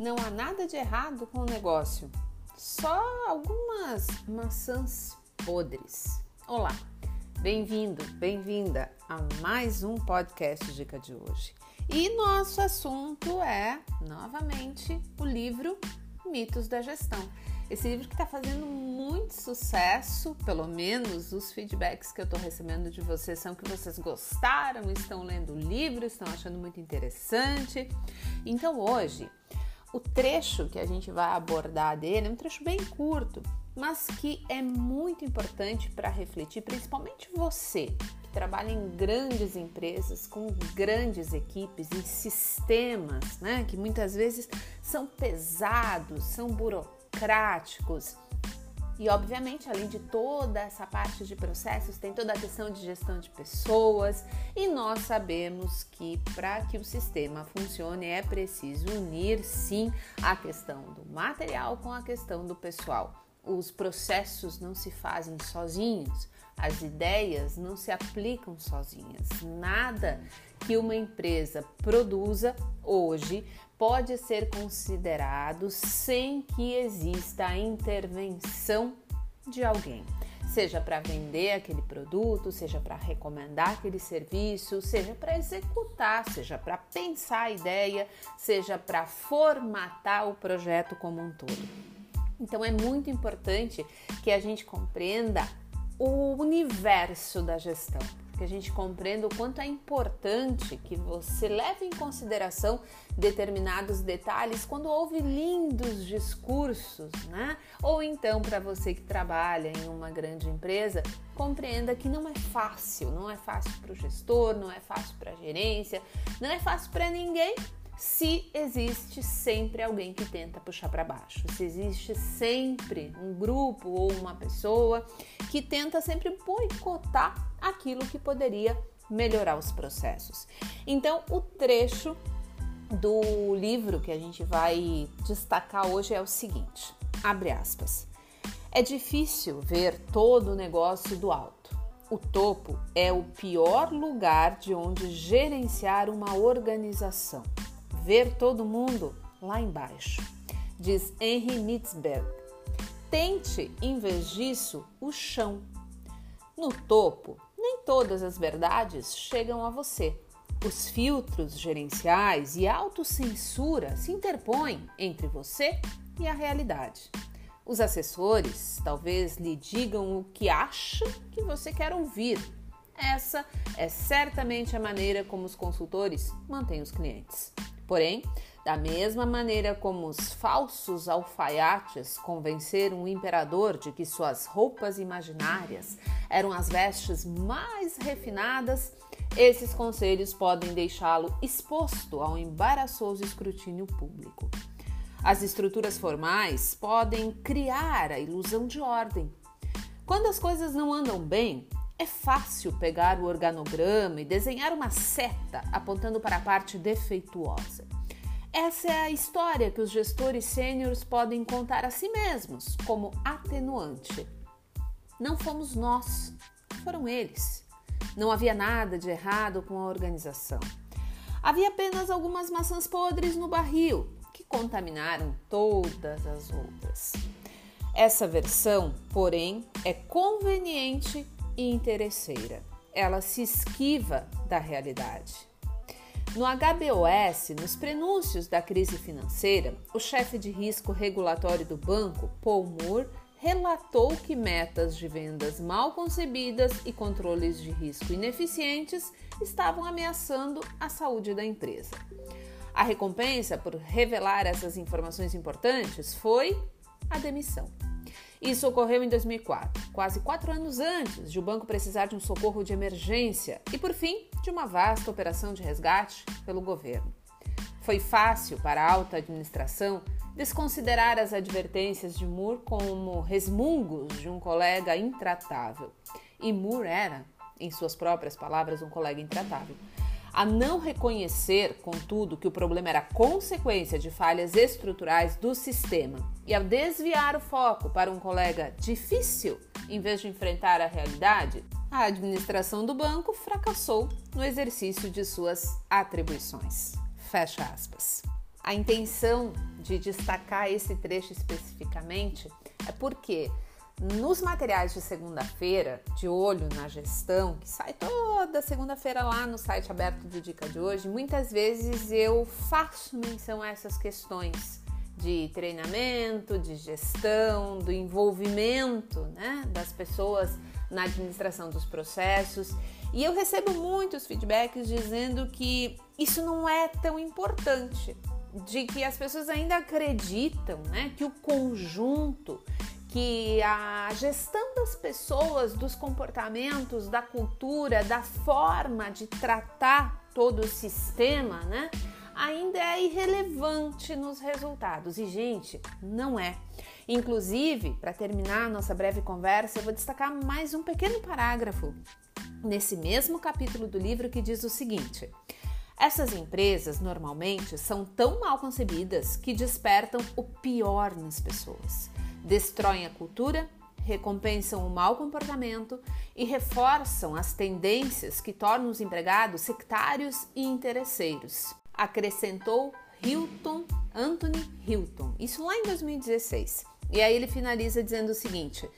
Não há nada de errado com o negócio, só algumas maçãs podres. Olá, bem-vindo, bem-vinda a mais um podcast Dica de hoje. E nosso assunto é, novamente, o livro Mitos da Gestão. Esse livro que está fazendo muito sucesso, pelo menos os feedbacks que eu estou recebendo de vocês são que vocês gostaram, estão lendo o livro, estão achando muito interessante. Então hoje, o trecho que a gente vai abordar dele é um trecho bem curto, mas que é muito importante para refletir, principalmente você que trabalha em grandes empresas, com grandes equipes, em sistemas, né, que muitas vezes são pesados, são burocráticos burocráticos. E, obviamente, além de toda essa parte de processos, tem toda a questão de gestão de pessoas, e nós sabemos que para que o sistema funcione é preciso unir sim a questão do material com a questão do pessoal. Os processos não se fazem sozinhos, as ideias não se aplicam sozinhas. Nada que uma empresa produza hoje pode ser considerado sem que exista a intervenção de alguém. Seja para vender aquele produto, seja para recomendar aquele serviço, seja para executar, seja para pensar a ideia, seja para formatar o projeto como um todo. Então é muito importante que a gente compreenda o universo da gestão que a gente compreenda o quanto é importante que você leve em consideração determinados detalhes quando houve lindos discursos, né? Ou então, para você que trabalha em uma grande empresa, compreenda que não é fácil, não é fácil para o gestor, não é fácil para a gerência, não é fácil para ninguém se existe sempre alguém que tenta puxar para baixo, se existe sempre um grupo ou uma pessoa que tenta sempre boicotar aquilo que poderia melhorar os processos. Então, o trecho do livro que a gente vai destacar hoje é o seguinte: abre aspas. É difícil ver todo o negócio do alto. O topo é o pior lugar de onde gerenciar uma organização ver todo mundo lá embaixo, diz Henry Mitzberg. Tente, em vez disso, o chão. No topo, nem todas as verdades chegam a você. Os filtros gerenciais e a autocensura se interpõem entre você e a realidade. Os assessores talvez lhe digam o que acham que você quer ouvir. Essa é certamente a maneira como os consultores mantêm os clientes. Porém, da mesma maneira como os falsos alfaiates convenceram o imperador de que suas roupas imaginárias eram as vestes mais refinadas, esses conselhos podem deixá-lo exposto ao embaraçoso escrutínio público. As estruturas formais podem criar a ilusão de ordem. Quando as coisas não andam bem, é fácil pegar o organograma e desenhar uma seta apontando para a parte defeituosa. Essa é a história que os gestores sêniores podem contar a si mesmos como atenuante. Não fomos nós, foram eles. Não havia nada de errado com a organização. Havia apenas algumas maçãs podres no barril que contaminaram todas as outras. Essa versão, porém, é conveniente e interesseira. Ela se esquiva da realidade. No HBOS, nos prenúncios da crise financeira, o chefe de risco regulatório do banco, Paul Moore, relatou que metas de vendas mal concebidas e controles de risco ineficientes estavam ameaçando a saúde da empresa. A recompensa por revelar essas informações importantes foi a demissão. Isso ocorreu em 2004, quase quatro anos antes de o banco precisar de um socorro de emergência e, por fim, de uma vasta operação de resgate pelo governo. Foi fácil para a alta administração desconsiderar as advertências de Moore como resmungos de um colega intratável. E Moore era, em suas próprias palavras, um colega intratável. A não reconhecer, contudo, que o problema era consequência de falhas estruturais do sistema e ao desviar o foco para um colega difícil, em vez de enfrentar a realidade, a administração do banco fracassou no exercício de suas atribuições. Fecha aspas. A intenção de destacar esse trecho especificamente é porque nos materiais de segunda-feira, de olho na gestão, que sai toda segunda-feira lá no site aberto do Dica de hoje, muitas vezes eu faço menção a essas questões de treinamento, de gestão, do envolvimento né, das pessoas na administração dos processos. E eu recebo muitos feedbacks dizendo que isso não é tão importante, de que as pessoas ainda acreditam né, que o conjunto, que a gestão das pessoas, dos comportamentos, da cultura, da forma de tratar todo o sistema, né, ainda é irrelevante nos resultados. E, gente, não é. Inclusive, para terminar a nossa breve conversa, eu vou destacar mais um pequeno parágrafo nesse mesmo capítulo do livro que diz o seguinte: essas empresas normalmente são tão mal concebidas que despertam o pior nas pessoas, destroem a cultura, recompensam o mau comportamento e reforçam as tendências que tornam os empregados sectários e interesseiros. Acrescentou Hilton, Anthony Hilton, isso lá em 2016. E aí ele finaliza dizendo o seguinte: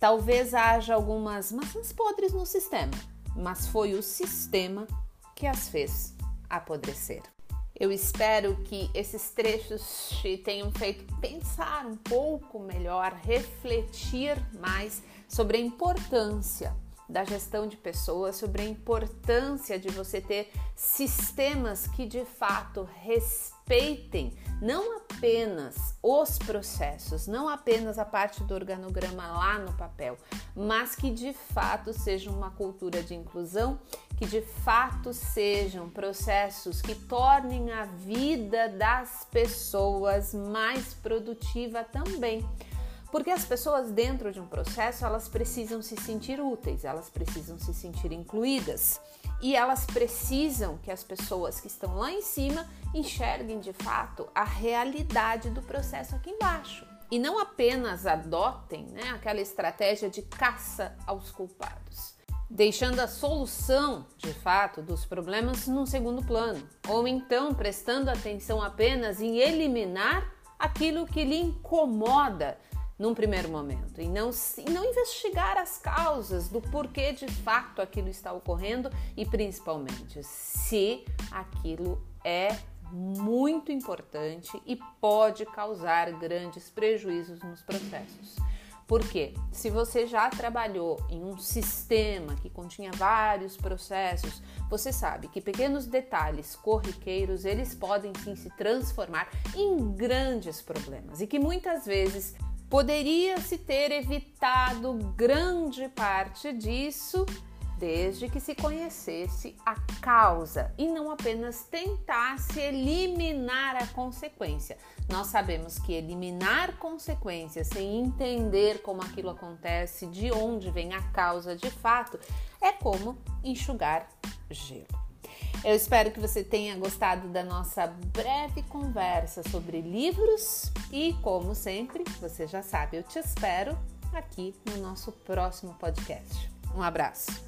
Talvez haja algumas maçãs podres no sistema, mas foi o sistema que as fez apodrecer. Eu espero que esses trechos te tenham feito pensar um pouco melhor, refletir mais sobre a importância da gestão de pessoas, sobre a importância de você ter sistemas que de fato respeitem não apenas os processos, não apenas a parte do organograma lá no papel, mas que de fato seja uma cultura de inclusão, que de fato sejam processos que tornem a vida das pessoas mais produtiva também. Porque as pessoas dentro de um processo, elas precisam se sentir úteis, elas precisam se sentir incluídas e elas precisam que as pessoas que estão lá em cima enxerguem de fato a realidade do processo aqui embaixo. E não apenas adotem né, aquela estratégia de caça aos culpados, deixando a solução de fato dos problemas num segundo plano, ou então prestando atenção apenas em eliminar aquilo que lhe incomoda num primeiro momento. E não, e não investigar as causas do porquê de fato aquilo está ocorrendo e principalmente se aquilo é muito importante e pode causar grandes prejuízos nos processos. Porque se você já trabalhou em um sistema que continha vários processos, você sabe que pequenos detalhes corriqueiros, eles podem sim se transformar em grandes problemas e que muitas vezes Poderia-se ter evitado grande parte disso desde que se conhecesse a causa e não apenas tentasse eliminar a consequência. Nós sabemos que eliminar consequências sem entender como aquilo acontece, de onde vem a causa de fato, é como enxugar gelo. Eu espero que você tenha gostado da nossa breve conversa sobre livros e, como sempre, você já sabe, eu te espero aqui no nosso próximo podcast. Um abraço!